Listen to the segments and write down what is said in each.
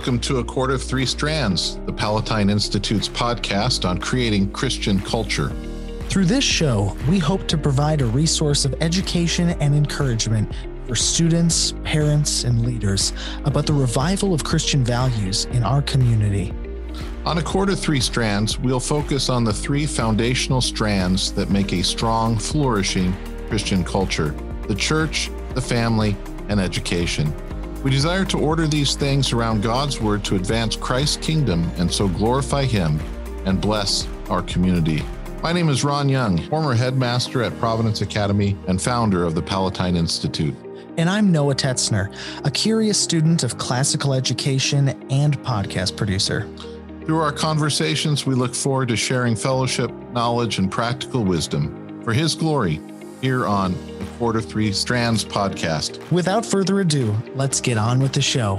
Welcome to A Cord of Three Strands, the Palatine Institute's podcast on creating Christian culture. Through this show, we hope to provide a resource of education and encouragement for students, parents, and leaders about the revival of Christian values in our community. On A Cord of Three Strands, we'll focus on the three foundational strands that make a strong, flourishing Christian culture the church, the family, and education. We desire to order these things around God's word to advance Christ's kingdom and so glorify Him and bless our community. My name is Ron Young, former headmaster at Providence Academy and founder of the Palatine Institute. And I'm Noah Tetzner, a curious student of classical education and podcast producer. Through our conversations, we look forward to sharing fellowship, knowledge, and practical wisdom for His glory here on the Cord of Three Strands podcast. Without further ado, let's get on with the show.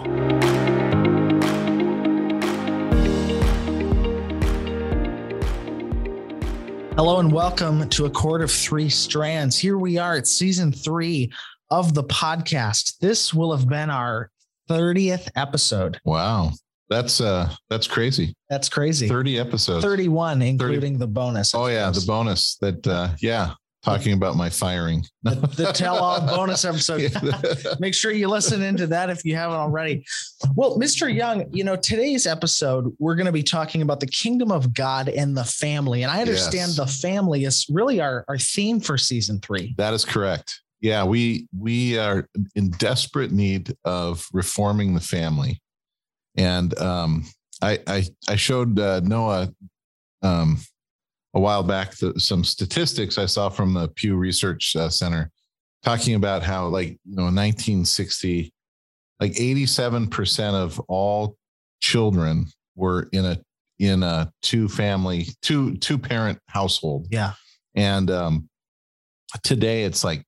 Hello and welcome to A Cord of Three Strands. Here we are at season three of the podcast. This will have been our 30th episode. Wow. That's uh that's crazy. That's crazy. 30 episodes. 31, including 30. the bonus. Oh yeah, the bonus that uh yeah, talking about my firing. the, the tell all bonus episode. Make sure you listen into that if you haven't already. Well, Mr. Young, you know, today's episode, we're going to be talking about the kingdom of God and the family. And I understand yes. the family is really our, our theme for season three. That is correct. Yeah, we we are in desperate need of reforming the family. And um I I I showed uh, Noah um a while back the, some statistics I saw from the Pew Research uh, Center talking about how, like, you know, in 1960, like 87% of all children were in a in a two family two two parent household. Yeah. And um today it's like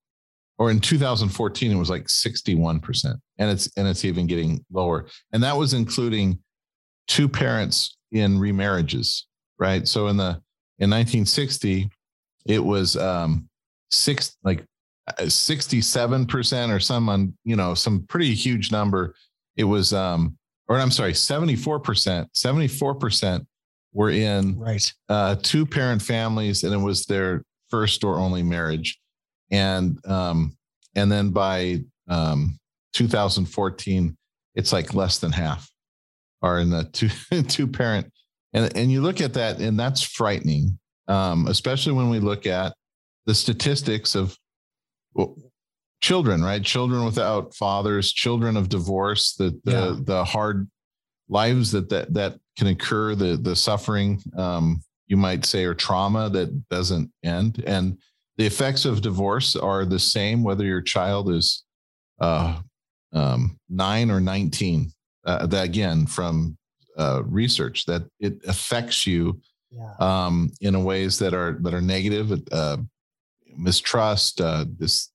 or in 2014 it was like 61% and it's and it's even getting lower. And that was including two parents in remarriages right? So in the in 1960, it was um, six like 67% uh, or some on, you know, some pretty huge number. It was um, or I'm sorry, 74%, 74% were in right uh, two parent families, and it was their first or only marriage. And um, and then by um, 2014, it's like less than half are in the two two parent and, and you look at that, and that's frightening, um, especially when we look at the statistics of well, children, right? Children without fathers, children of divorce, the the, yeah. the hard lives that, that that can occur, the the suffering, um, you might say, or trauma that doesn't end. And the effects of divorce are the same whether your child is uh, um, nine or 19. Uh, that again, from uh, research that it affects you yeah. um, in ways that are that are negative, uh, mistrust, uh, this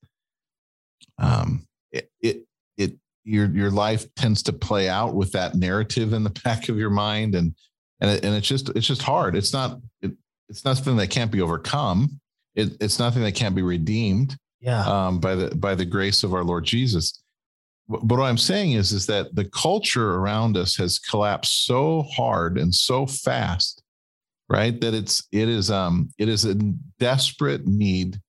um, it, it it your your life tends to play out with that narrative in the back of your mind, and and it, and it's just it's just hard. It's not it, it's nothing that can't be overcome. It, it's nothing that can't be redeemed. Yeah. Um, by the by the grace of our Lord Jesus but what I'm saying is, is that the culture around us has collapsed so hard and so fast, right? That it's it is um it is a desperate need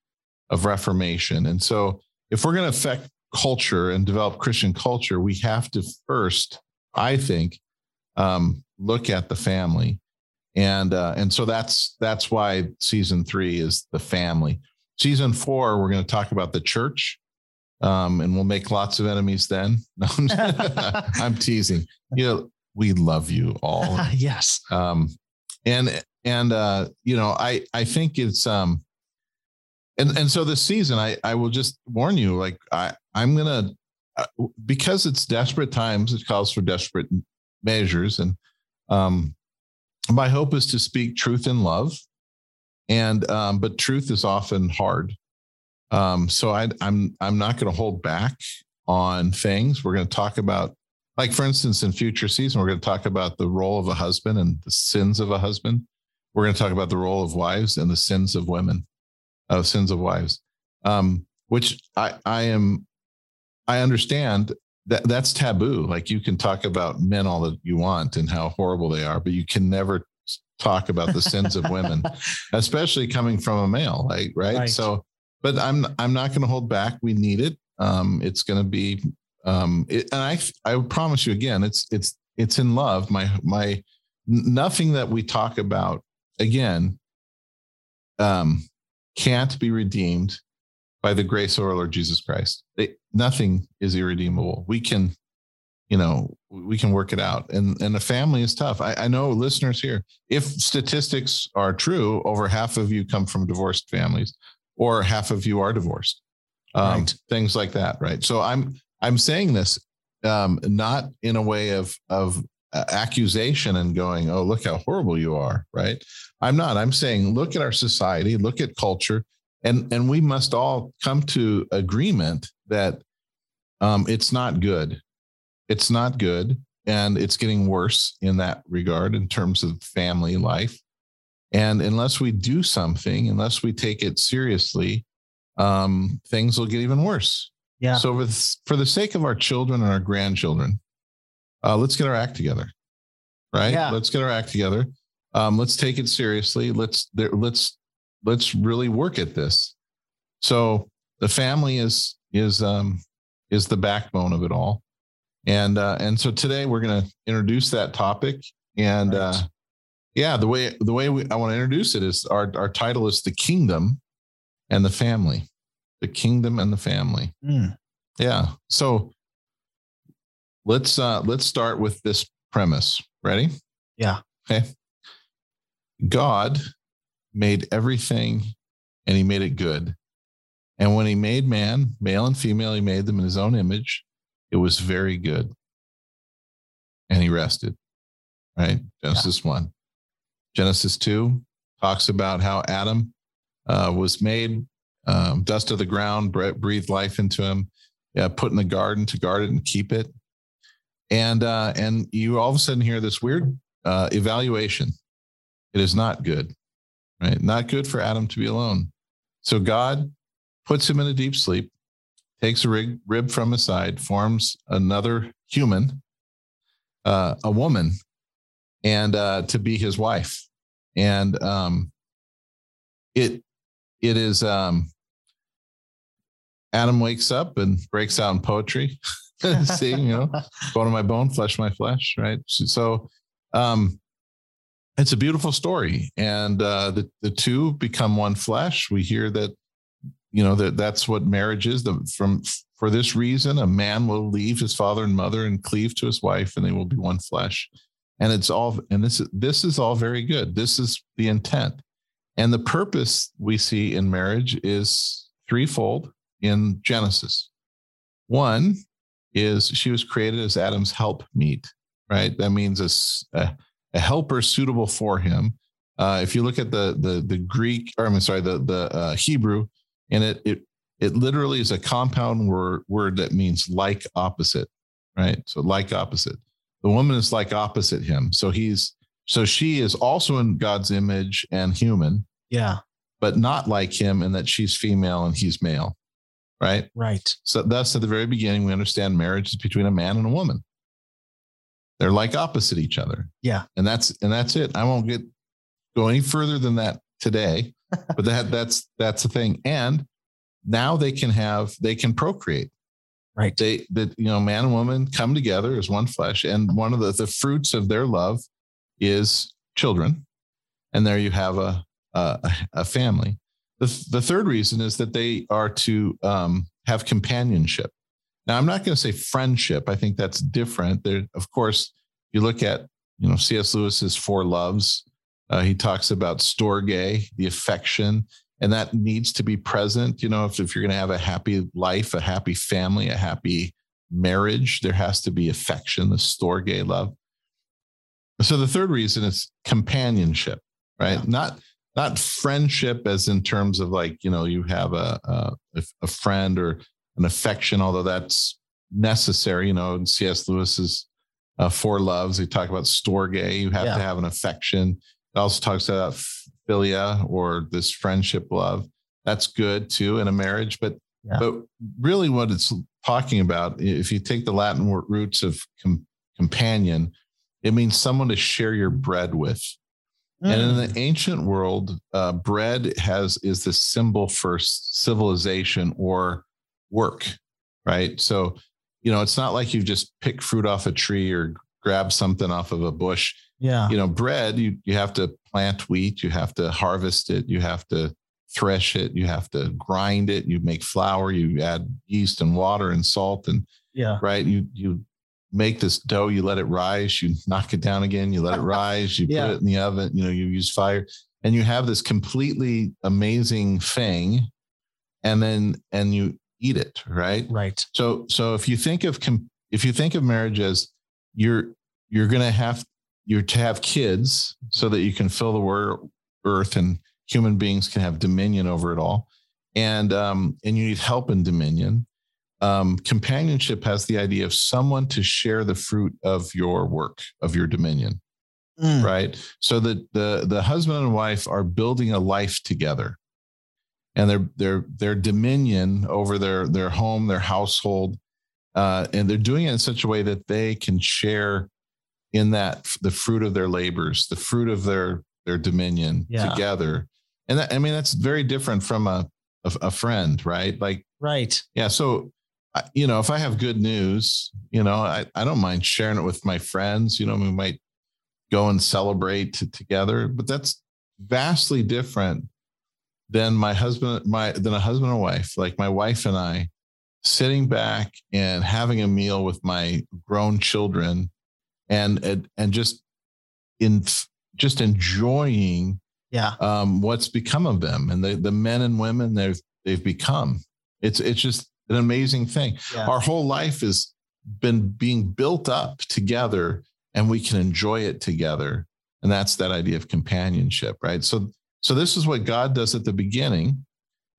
of reformation. And so if we're going to affect culture and develop Christian culture, we have to first, I think, um, look at the family. And uh, and so that's that's why season three is the family. Season four, we're going to talk about the church um, and we'll make lots of enemies then. No, I'm teasing. You know, we love you all. yes. Um, and and uh, you know, I I think it's um, and and so this season, I I will just warn you, like I I'm gonna uh, because it's desperate times, it calls for desperate measures, and um, my hope is to speak truth in love, and um, but truth is often hard um, so I, I'm I'm not going to hold back on things. We're going to talk about, like for instance, in future season, we're going to talk about the role of a husband and the sins of a husband. We're going to talk about the role of wives and the sins of women, uh, sins of wives. Um, which I I am I understand that that's taboo. Like you can talk about men all that you want and how horrible they are, but you can never talk about the sins of women, especially coming from a male. Like right? right. So, but I'm I'm not going to hold back. We need it. Um, it's going to be. Um, it, and I I promise you again, it's it's it's in love. My my nothing that we talk about again um, can't be redeemed by the grace of our Lord Jesus Christ. Nothing is irredeemable. We can, you know, we can work it out. And and a family is tough. I, I know listeners here, if statistics are true, over half of you come from divorced families, or half of you are divorced. Um, right. Things like that, right? So I'm I'm saying this um, not in a way of of uh, accusation and going, oh, look how horrible you are, right? I'm not. I'm saying, look at our society, look at culture, and and we must all come to agreement that um, it's not good. It's not good, and it's getting worse in that regard in terms of family life. And unless we do something, unless we take it seriously, um, things will get even worse. Yeah. So, for the, for the sake of our children and our grandchildren, uh, let's get our act together, right? Yeah. Let's get our act together. Um, let's take it seriously. Let's there, let's let's really work at this. So the family is is um, is the backbone of it all, and uh, and so today we're going to introduce that topic. And right. uh, yeah, the way the way we, I want to introduce it is our our title is the kingdom and the family, the kingdom and the family. Mm. Yeah. So let's uh let's start with this premise. Ready? Yeah. Okay. God made everything and he made it good. And when he made man, male and female, he made them in his own image. It was very good. And he rested. Right? Genesis yeah. 1. Genesis 2 talks about how Adam uh, was made um, dust of the ground, breathed life into him, uh, put in the garden to guard it and keep it and uh, and you all of a sudden hear this weird uh, evaluation. It is not good, right? Not good for Adam to be alone. So God puts him in a deep sleep, takes a rib from his side, forms another human, uh, a woman, and uh, to be his wife. And um, it it is um, Adam wakes up and breaks out in poetry. See, you know, bone of my bone, flesh of my flesh, right? So, um, it's a beautiful story, and uh, the the two become one flesh. We hear that, you know, that that's what marriage is. The, from for this reason, a man will leave his father and mother and cleave to his wife, and they will be one flesh. And it's all, and this is this is all very good. This is the intent, and the purpose we see in marriage is threefold in Genesis. One is she was created as Adam's help meet, right? That means a, a, a helper suitable for him. Uh, if you look at the the the Greek, or I'm sorry, the the uh, Hebrew, and it it it literally is a compound word word that means like opposite, right? So like opposite. The woman is like opposite him. So he's so she is also in God's image and human. Yeah. But not like him in that she's female and he's male right? Right. So thus at the very beginning, we understand marriage is between a man and a woman. They're like opposite each other. Yeah. And that's and that's it. I won't get go any further than that today, but that that's that's the thing. And now they can have they can procreate. Right. They that you know, man and woman come together as one flesh. And one of the, the fruits of their love is children. And there you have a a, a family. The, the third reason is that they are to um, have companionship. Now, I'm not going to say friendship. I think that's different. There, of course, you look at you know C.S. Lewis's Four Loves. Uh, he talks about storge, the affection, and that needs to be present. You know, if, if you're going to have a happy life, a happy family, a happy marriage, there has to be affection, the storge love. So the third reason is companionship, right? Yeah. Not not friendship as in terms of like you know you have a a, a friend or an affection although that's necessary you know in cs lewis's uh, four loves they talk about storge you have yeah. to have an affection it also talks about philia or this friendship love that's good too in a marriage but Yeah. But really, what it's talking about, if you take the Latin roots of com- companion, it means someone to share your bread with. Mm. And in the mm. ancient world, uh, bread has is the symbol for civilization or work, right? So, you know, it's not like you just pick fruit off a tree or grab something off of a bush. Yeah. You know, bread, you you have to plant wheat, you have to harvest it, you have to thresh it, you have to grind it, you make flour, you add yeast and water and salt and yeah, right. You you make this dough, you let it rise, you knock it down again, you let it rise, you yeah. put it in the oven, you know, you use fire, and you have this completely amazing thing, and then and you eat it, right? Right. So so if you think of if you think of marriage as you're you're gonna have you're to have kids so that you can fill the world, earth and human beings can have dominion over it all. And um, and you need help in dominion. Um, companionship has the idea of someone to share the fruit of your work of your dominion mm. right? So that the the husband and wife are building a life together. And their their their dominion over their their home their household uh, and they're doing it in such a way that they can share in that the fruit of their labors the fruit of their their dominion yeah. together and that, i mean that's very different from a, a a friend right like right yeah so you know, if I have good news, you know, I, I don't mind sharing it with my friends. You know, we might go and celebrate together, but that's vastly different than my husband, my than a husband and wife. Like my wife and I sitting back and having a meal with my grown children and and, and just in just enjoying yeah um what's become of them and the the men and women they've they've become it's it's just an amazing thing. Yeah. Our whole life has been being built up together and we can enjoy it together. And that's that idea of companionship, right? So, so this is what God does at the beginning.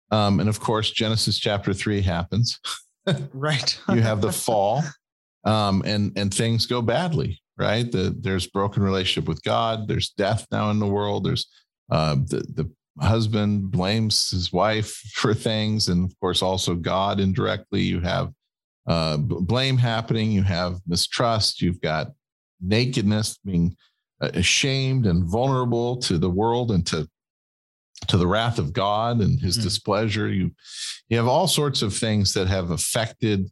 Um, and of course, Genesis chapter three happens. right. you have the fall, um, and and things go badly, right? The, there's broken relationship with God. There's death now in the world. There's uh, the the husband blames his wife for things and of course also god indirectly you have uh, blame happening you have mistrust you've got nakedness being uh, ashamed and vulnerable to the world and to to the wrath of god and his mm. displeasure you you have all sorts of things that have affected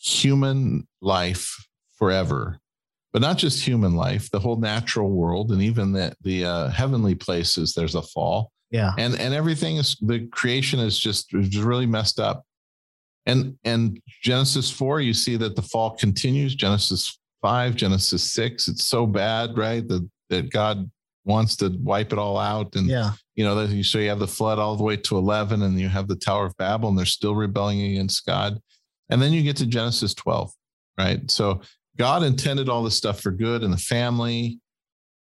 human life forever but not just human life the whole natural world and even the the uh, heavenly places there's a fall yeah. And and everything is the creation is just, just really messed up. And and Genesis 4, you see that the fall continues. Genesis 5, Genesis 6, it's so bad, right? That that God wants to wipe it all out. And yeah, you know, you so you have the flood all the way to 11, and you have the Tower of Babel, and they're still rebelling against God. And then you get to Genesis 12, right? So God intended all this stuff for good and the family,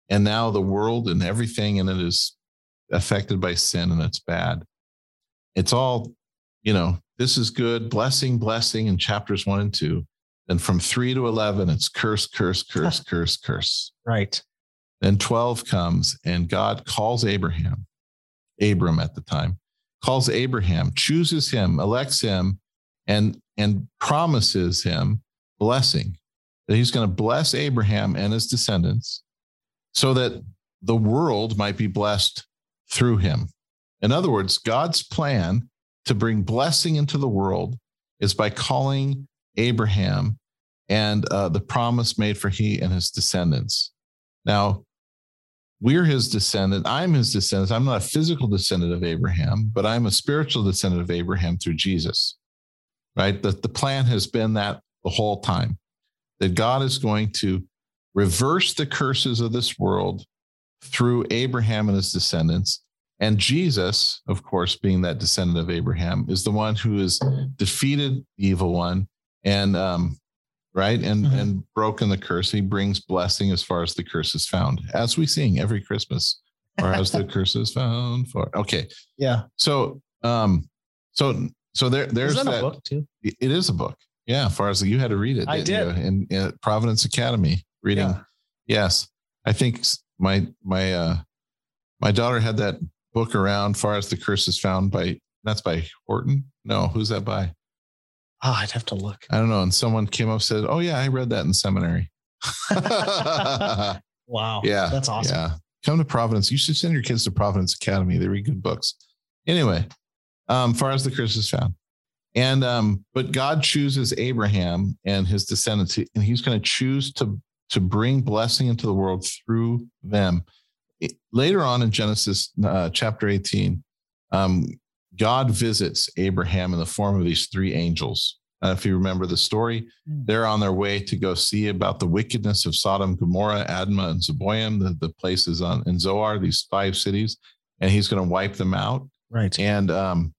and now the world and everything and it is affected by sin and it's bad. It's all, you know, this is good, blessing, blessing in chapters one and two. And from three to 11, it's curse, curse, curse, curse, curse. Right. Then 12 comes and God calls Abraham, Abram at the time, calls Abraham, chooses him, elects him, and, and promises him blessing that he's going to bless Abraham and his descendants so that the world might be blessed through him. In other words, God's plan to bring blessing into the world is by calling Abraham and uh, the promise made for he and his descendants. Now, we're his descendant. I'm his descendant. I'm not a physical descendant of Abraham, but I'm a spiritual descendant of Abraham through Jesus. Right? That the plan has been that the whole time that God is going to reverse the curses of this world through Abraham and his descendants. And Jesus, of course, being that descendant of Abraham, is the one who has defeated the evil one and um, right and mm-hmm. and broken the curse. He brings blessing as far as the curse is found, as we sing every Christmas, or as the curse is found for. Okay, yeah. So um, so so there there's that, that book too. It is a book. Yeah, far as you had to read it. I did in, in Providence Academy reading. Yeah. Yes, I think my my uh my daughter had that book around far as the curse is found by That's by Horton. No, who's that by? Oh, I'd have to look. I don't know. And someone came up and said, "Oh yeah, I read that in seminary." wow. Yeah, that's awesome. Yeah, come to Providence. You should send your kids to Providence Academy. They read good books. Anyway, um, far as the curse is found. And um, but God chooses Abraham and his descendants, and he's going to choose to to bring blessing into the world through them. Later on in Genesis uh, chapter 18, um, God visits Abraham in the form of these three angels. Uh, if you remember the story, hmm. they're on their way to go see about the wickedness of Sodom, Gomorrah, Admah, and Zeboim, the, the places on in Zoar, these five cities, and he's going to wipe them out. Right. And um,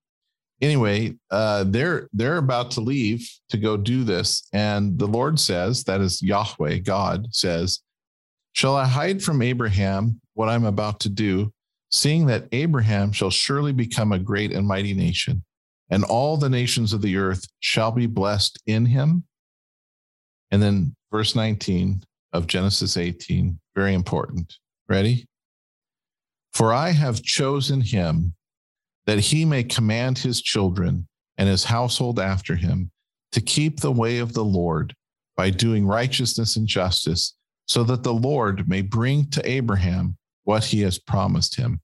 anyway, uh, they're they're about to leave to go do this, and the Lord says, that is Yahweh, God says, "Shall I hide from Abraham what I'm about to do, seeing that Abraham shall surely become a great and mighty nation, and all the nations of the earth shall be blessed in him?" And then verse 19 of Genesis 18, very important. Ready? For I have chosen him that he may command his children and his household after him to keep the way of the Lord by doing righteousness and justice, so that the Lord may bring to Abraham what he has promised him.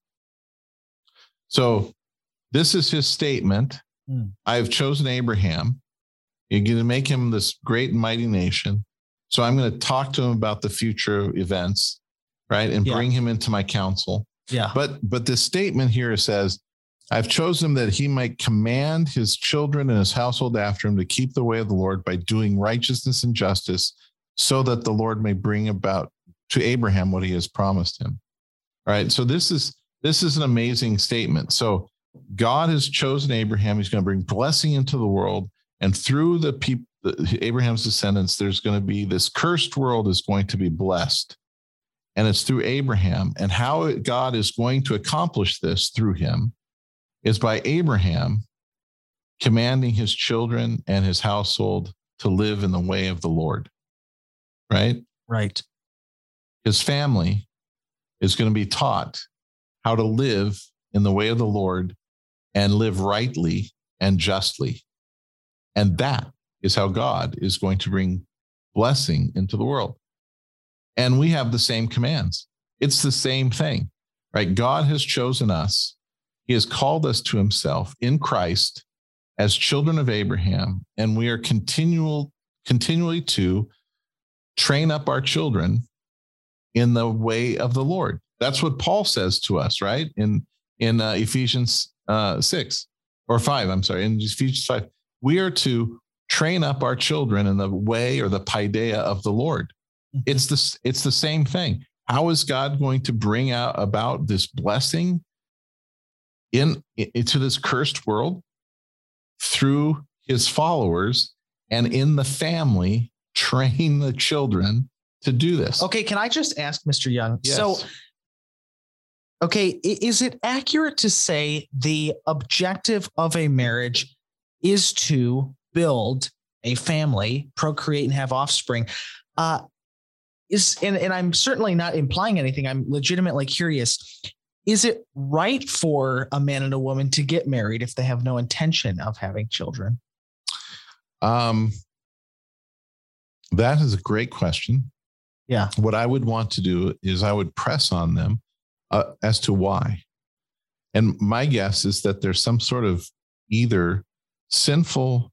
So, this is his statement hmm. I have chosen Abraham. You're going to make him this great and mighty nation. So, I'm going to talk to him about the future events, right? And yeah. bring him into my counsel. Yeah. But but this statement here says, I've chosen that he might command his children and his household after him to keep the way of the Lord by doing righteousness and justice, so that the Lord may bring about to Abraham what he has promised him. All right. So this is this is an amazing statement. So God has chosen Abraham. He's going to bring blessing into the world, and through the people, Abraham's descendants, there's going to be this cursed world is going to be blessed, and it's through Abraham. And how God is going to accomplish this through him is by Abraham commanding his children and his household to live in the way of the Lord. Right? Right. His family is going to be taught how to live in the way of the Lord and live rightly and justly. And that is how God is going to bring blessing into the world. And we have the same commands. It's the same thing, right? God has chosen us he has called us to himself in Christ as children of Abraham, and we are continual, continually to train up our children in the way of the Lord. That's what Paul says to us, right? In in uh, Ephesians uh, six or five. I'm sorry, in Ephesians five, we are to train up our children in the way or the paideia of the Lord. Mm-hmm. It's the it's the same thing. How is God going to bring out about this blessing in into this cursed world through his followers and in the family train the children to do this. Okay, can I just ask Mr. Young? Yes. So okay, is it accurate to say the objective of a marriage is to build a family, procreate and have offspring? Uh is and, and I'm certainly not implying anything. I'm legitimately curious is it right for a man and a woman to get married if they have no intention of having children? Um, that is a great question. Yeah. What I would want to do is I would press on them uh, as to why. And my guess is that there's some sort of either sinful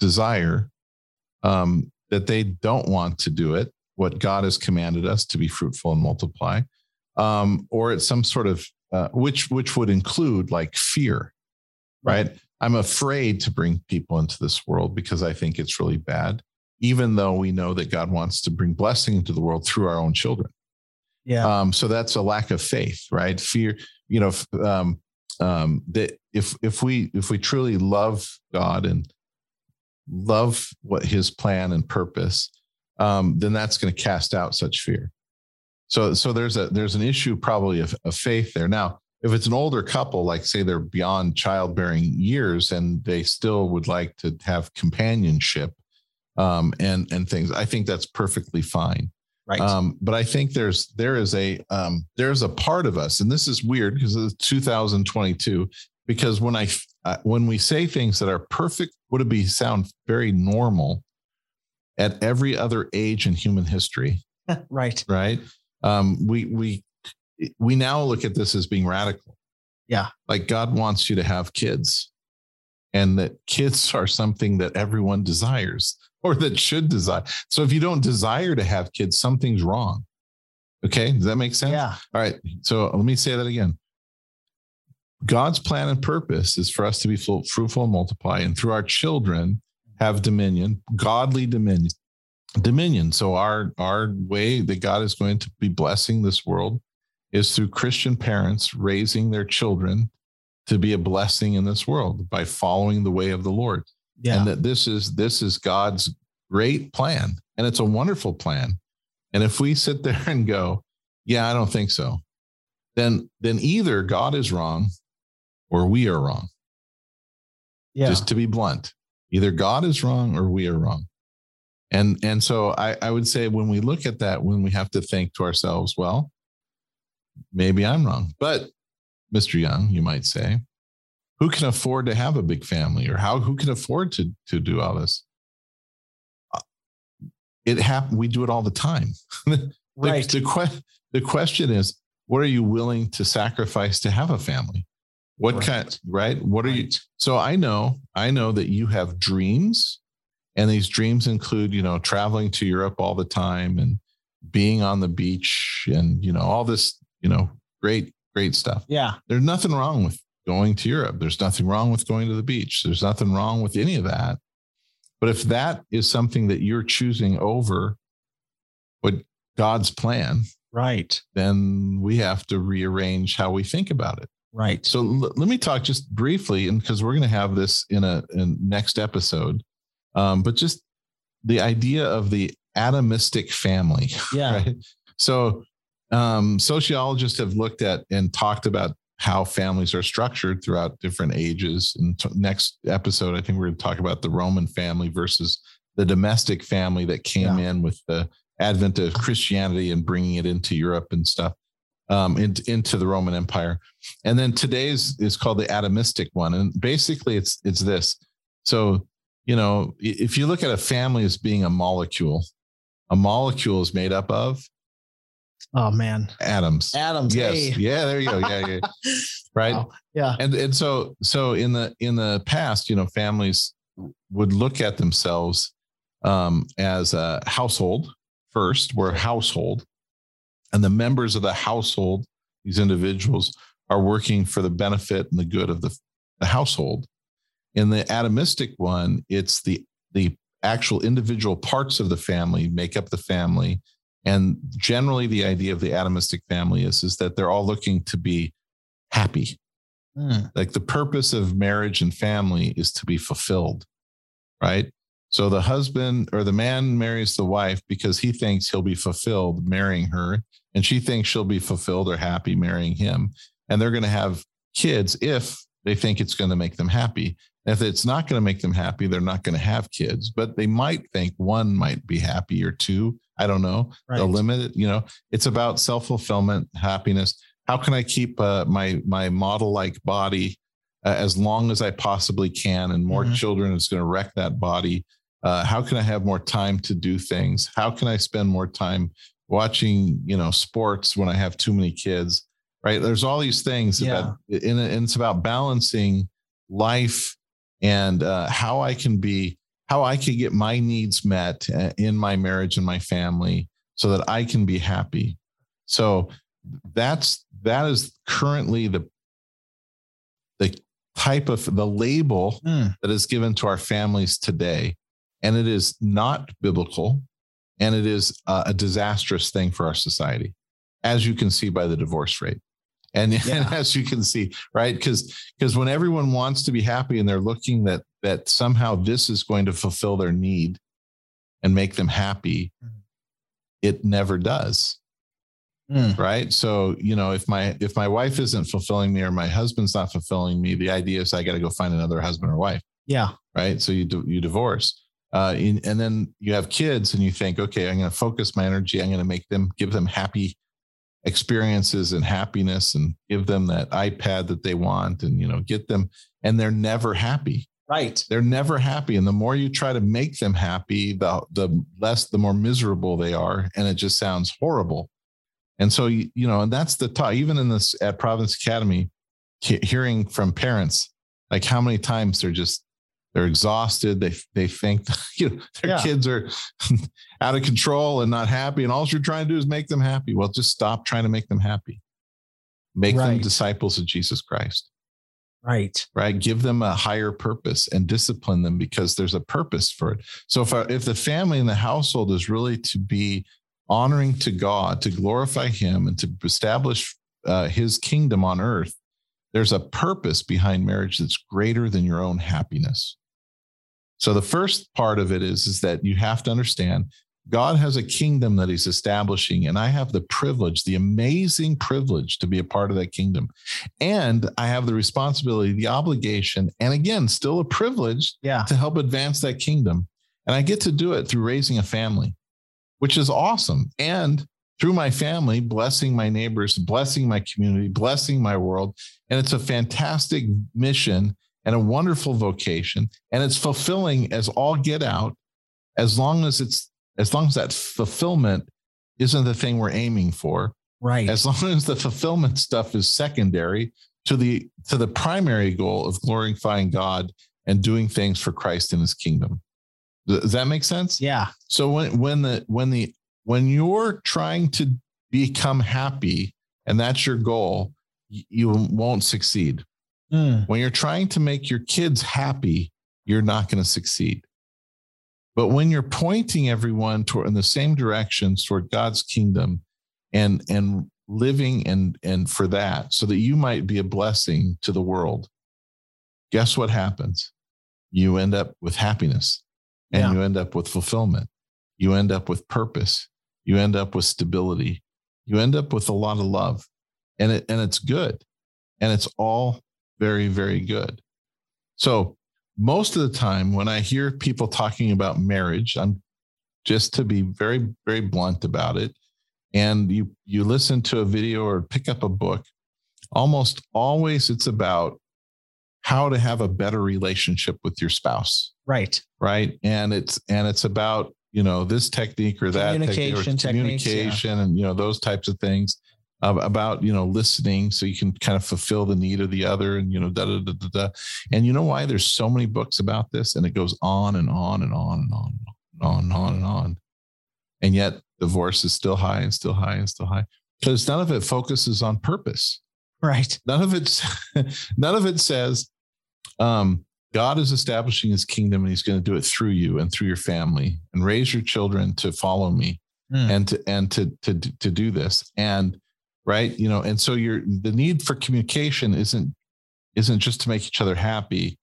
desire um, that they don't want to do it, what God has commanded us to be fruitful and multiply, um, or it's some sort of uh, which which would include like fear, right? I'm afraid to bring people into this world because I think it's really bad, even though we know that God wants to bring blessing into the world through our own children. Yeah. Um, so that's a lack of faith, right? Fear, you know, um, um, that if if we if we truly love God and love what His plan and purpose, um, then that's going to cast out such fear. So so there's a there's an issue probably of, of faith there. Now, if it's an older couple, like say they're beyond childbearing years and they still would like to have companionship um, and and things, I think that's perfectly fine. Right. Um, but I think there's there is a um, there's a part of us, and this is weird because it's 2022. because when I uh, when we say things that are perfect, would it be sound very normal at every other age in human history? right. Right. Um, we we we now look at this as being radical. Yeah. Like God wants you to have kids, and that kids are something that everyone desires or that should desire. So if you don't desire to have kids, something's wrong. Okay. Does that make sense? Yeah. All right. So let me say that again. God's plan and purpose is for us to be fruitful and multiply, and through our children have dominion, godly dominion. Dominion. So our our way that God is going to be blessing this world is through Christian parents raising their children to be a blessing in this world by following the way of the Lord. Yeah. And that this is this is God's great plan and it's a wonderful plan. And if we sit there and go, yeah, I don't think so. Then then either God is wrong or we are wrong. Yeah. Just to be blunt. Either God is wrong or we are wrong. And and so I, I would say when we look at that, when we have to think to ourselves, well, maybe I'm wrong. But Mr. Young, you might say, who can afford to have a big family or how who can afford to to do all this? Uh, it happen we do it all the time. the, right. The, que- the question is, what are you willing to sacrifice to have a family? What right. kind right? What are you so I know, I know that you have dreams and these dreams include, you know, traveling to Europe all the time and being on the beach and you know all this you know, great, great stuff. Yeah. There's nothing wrong with going to Europe. There's nothing wrong with going to the beach. There's nothing wrong with any of that. But if that is something that you're choosing over what God's plan, right, then we have to rearrange how we think about it. Right. So l- let me talk just briefly, and because we're going to have this in a in next episode, um, but just the idea of the atomistic family. Yeah. Right? So um, sociologists have looked at and talked about how families are structured throughout different ages. And t- next episode, I think we're going to talk about the Roman family versus the domestic family that came yeah. in with the advent of Christianity and bringing it into Europe and stuff, um, into, into the Roman Empire. And then today's is called the atomistic one. And basically, it's it's this. So you know, if you look at a family as being a molecule, a molecule is made up of Oh man, atoms. Atoms. Yes. Hey. Yeah. There you go. Yeah. Yeah. right. Wow. Yeah. And and so so in the in the past, you know, families would look at themselves um, as a household first. We're a household, and the members of the household, these individuals, are working for the benefit and the good of the the household. In the atomistic one, it's the the actual individual parts of the family make up the family and generally, the idea of the atomistic family is, is that they're all looking to be happy. Mm. Like the purpose of marriage and family is to be fulfilled, right? So the husband or the man marries the wife because he thinks he'll be fulfilled marrying her, and she thinks she'll be fulfilled or happy marrying him. And they're going to have kids if they think it's going to make them happy. If it's not going to make them happy, they're not going to have kids, but they might think one might be happy or two. I don't know. Right. They'll limit it. You know, it's about self fulfillment, happiness. How can I keep uh, my my model like body uh, as long as I possibly can? And more mm-hmm. children is going to wreck that body. Uh, how can I have more time to do things? How can I spend more time watching, you know, sports when I have too many kids? Right? There's all these things yeah. about, and it's about balancing life and uh, how I can be, how I can get my needs met uh, in my marriage and my family so that I can be happy. So that's, that is currently the, the type of the label mm. that is given to our families today. And it is not biblical and it is a, a disastrous thing for our society, as you can see by the divorce rate. And, yeah. and as you can see, right? Because because when everyone wants to be happy and they're looking that that somehow this is going to fulfill their need and make them happy, mm. it never does. Mm. Right. So, you know, if my if my wife isn't fulfilling me or my husband's not fulfilling me, the idea is I got to go find another husband or wife. Yeah. Right. So you do, you divorce. Uh, and then you have kids and you think, okay, I'm going to focus my energy. I'm going to make them, give them happy experiences and happiness and give them that ipad that they want and you know get them and they're never happy. Right. They're never happy. And the more you try to make them happy the the less the more miserable they are and it just sounds horrible. And so you, you know and that's the talk even in this at providence academy hearing from parents like how many times they're just they're exhausted. They they think you know their yeah. kids are out of control and not happy, and all you're trying to do is make them happy. Well, just stop trying to make them happy. Make right. them disciples of Jesus Christ. Right. Right. Give them a higher purpose and discipline them because there's a purpose for it. So if if the family and the household is really to be honoring to God, to glorify Him, and to establish uh, His kingdom on earth, there's a purpose behind marriage that's greater than your own happiness. So the first part of it is, is that you have to understand God has a kingdom that he's establishing, and I have the privilege, the amazing privilege to be a part of that kingdom. And I have the responsibility, the obligation, and again, still a privilege yeah. to help advance that kingdom. And I get to do it through raising a family, which is awesome. And through my family, blessing my neighbors, blessing my community, blessing my world. And it's a fantastic mission and a wonderful vocation. And it's fulfilling as all get out as long as it's as long as that fulfillment isn't the thing we're aiming for. Right. As long as the fulfillment stuff is secondary to the to the primary goal of glorifying god and doing things for christ and his kingdom. Does that make sense? Yeah. So when when the when the when you're trying to become happy and that's your goal you won't succeed Mm. When you're trying to make your kids happy, you're not going to succeed. But when you're pointing everyone toward in the same directions toward God's kingdom and and living and and for that so that you might be a blessing to the world, guess what happens? You end up with happiness and yeah. you end up with fulfillment. You end up with purpose. You end up with stability. You end up with a lot of love. And it and it's good. And it's all very, very good. So, most of the time, when I hear people talking about marriage, I'm just to be very, very blunt about it. And you you listen to a video or pick up a book, almost always it's about how to have a better relationship with your spouse. Right. Right. And it's and it's about you know this technique or that communication technique or communication yeah. and you know those types of things about you know listening so you can kind of fulfill the need of the other and you know da da da da da. And you know why there's so many books about this? And it goes on and on and on and on and on and on and on. And yet divorce is still high and still high and still high. Because none of it focuses on purpose. Right. None of it none of it says um God is establishing his kingdom and he's going to do it through you and through your family and raise your children to follow me mm. and to and to to to do this. And right you know and so you're the need for communication isn't isn't just to make each other happy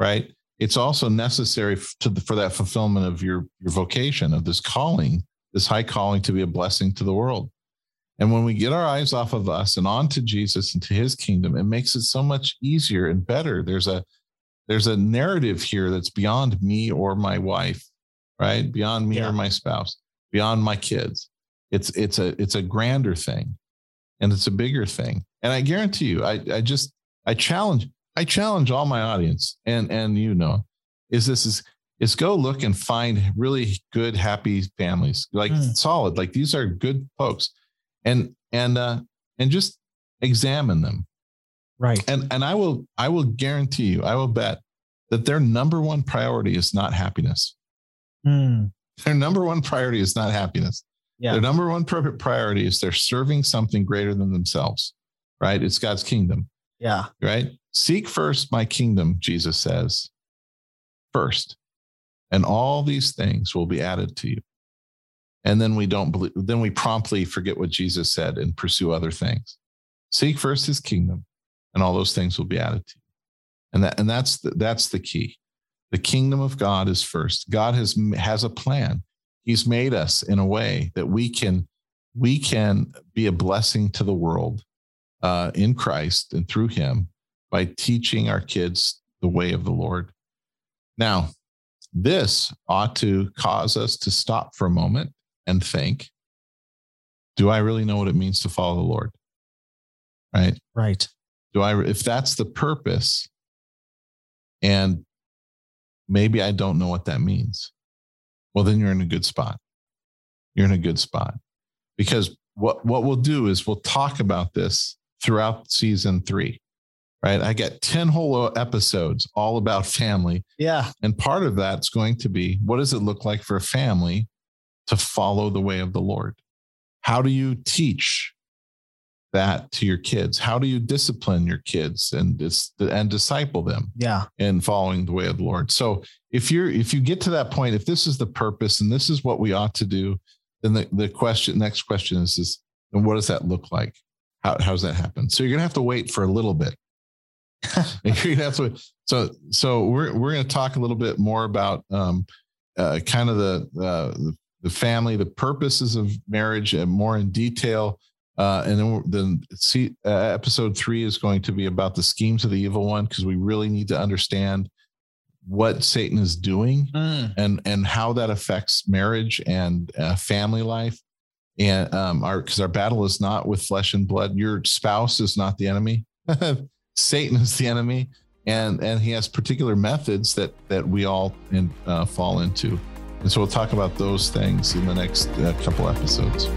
right? It's also necessary to the, for that fulfillment of your your vocation of this calling this high calling to be a blessing to the world. And when we get our eyes off of us and onto jesus and to his kingdom it makes it so much easier and better. There's a there's a narrative here that's beyond me or my wife right beyond me yeah. or my spouse beyond my kids it's it's a it's a grander thing and it's a bigger thing. And I guarantee you, I, I just I challenge I challenge all my audience and and you know, is this is is go look and find really good happy families like mm. solid like these are good folks and and uh and just examine them right and and i will i will guarantee you i will bet that their number one priority is not happiness mm. their number one priority is not happiness yeah. Their number one priority is they're serving something greater than themselves, right? It's God's kingdom. Yeah. Right. Seek first my kingdom, Jesus says, first, and all these things will be added to you. And then we don't believe, then we promptly forget what Jesus said and pursue other things. Seek first his kingdom, and all those things will be added to you. And that, and that's the, that's the key. The kingdom of God is first. God has has a plan he's made us in a way that we can we can be a blessing to the world uh, in Christ and through him by teaching our kids the way of the Lord. Now, this ought to cause us to stop for a moment and think do I really know what it means to follow the Lord? Right. Right. Do I, if that's the purpose, and maybe I don't know what that means, well, then you're in a good spot. You're in a good spot because what, what we'll do is we'll talk about this throughout season three right? I get 10 whole episodes all about family. Yeah. And part of that's going to be what does it look like for a family to follow the way of the Lord? How do you teach that to your kids? How do you discipline your kids and and disciple them? Yeah. In following the way of the Lord. So if you're if you get to that point, if this is the purpose and this is what we ought to do, then the, the question next question is is and what does that look like? How how does that happen? So you're gonna have to wait for a little bit have to. So so we're we're gonna talk a little bit more about um, uh, kind of the, uh, the family, the purposes of marriage, and more in detail. Uh, and then then see uh, episode three is going to be about the schemes of the evil one because we really need to understand what Satan is doing mm. and and how that affects marriage and uh, family life and um our because our battle is not with flesh and blood your spouse is not the enemy Satan is the enemy, and and he has particular methods that that we all in, uh, fall into. And so we'll talk about those things in the next uh, couple episodes.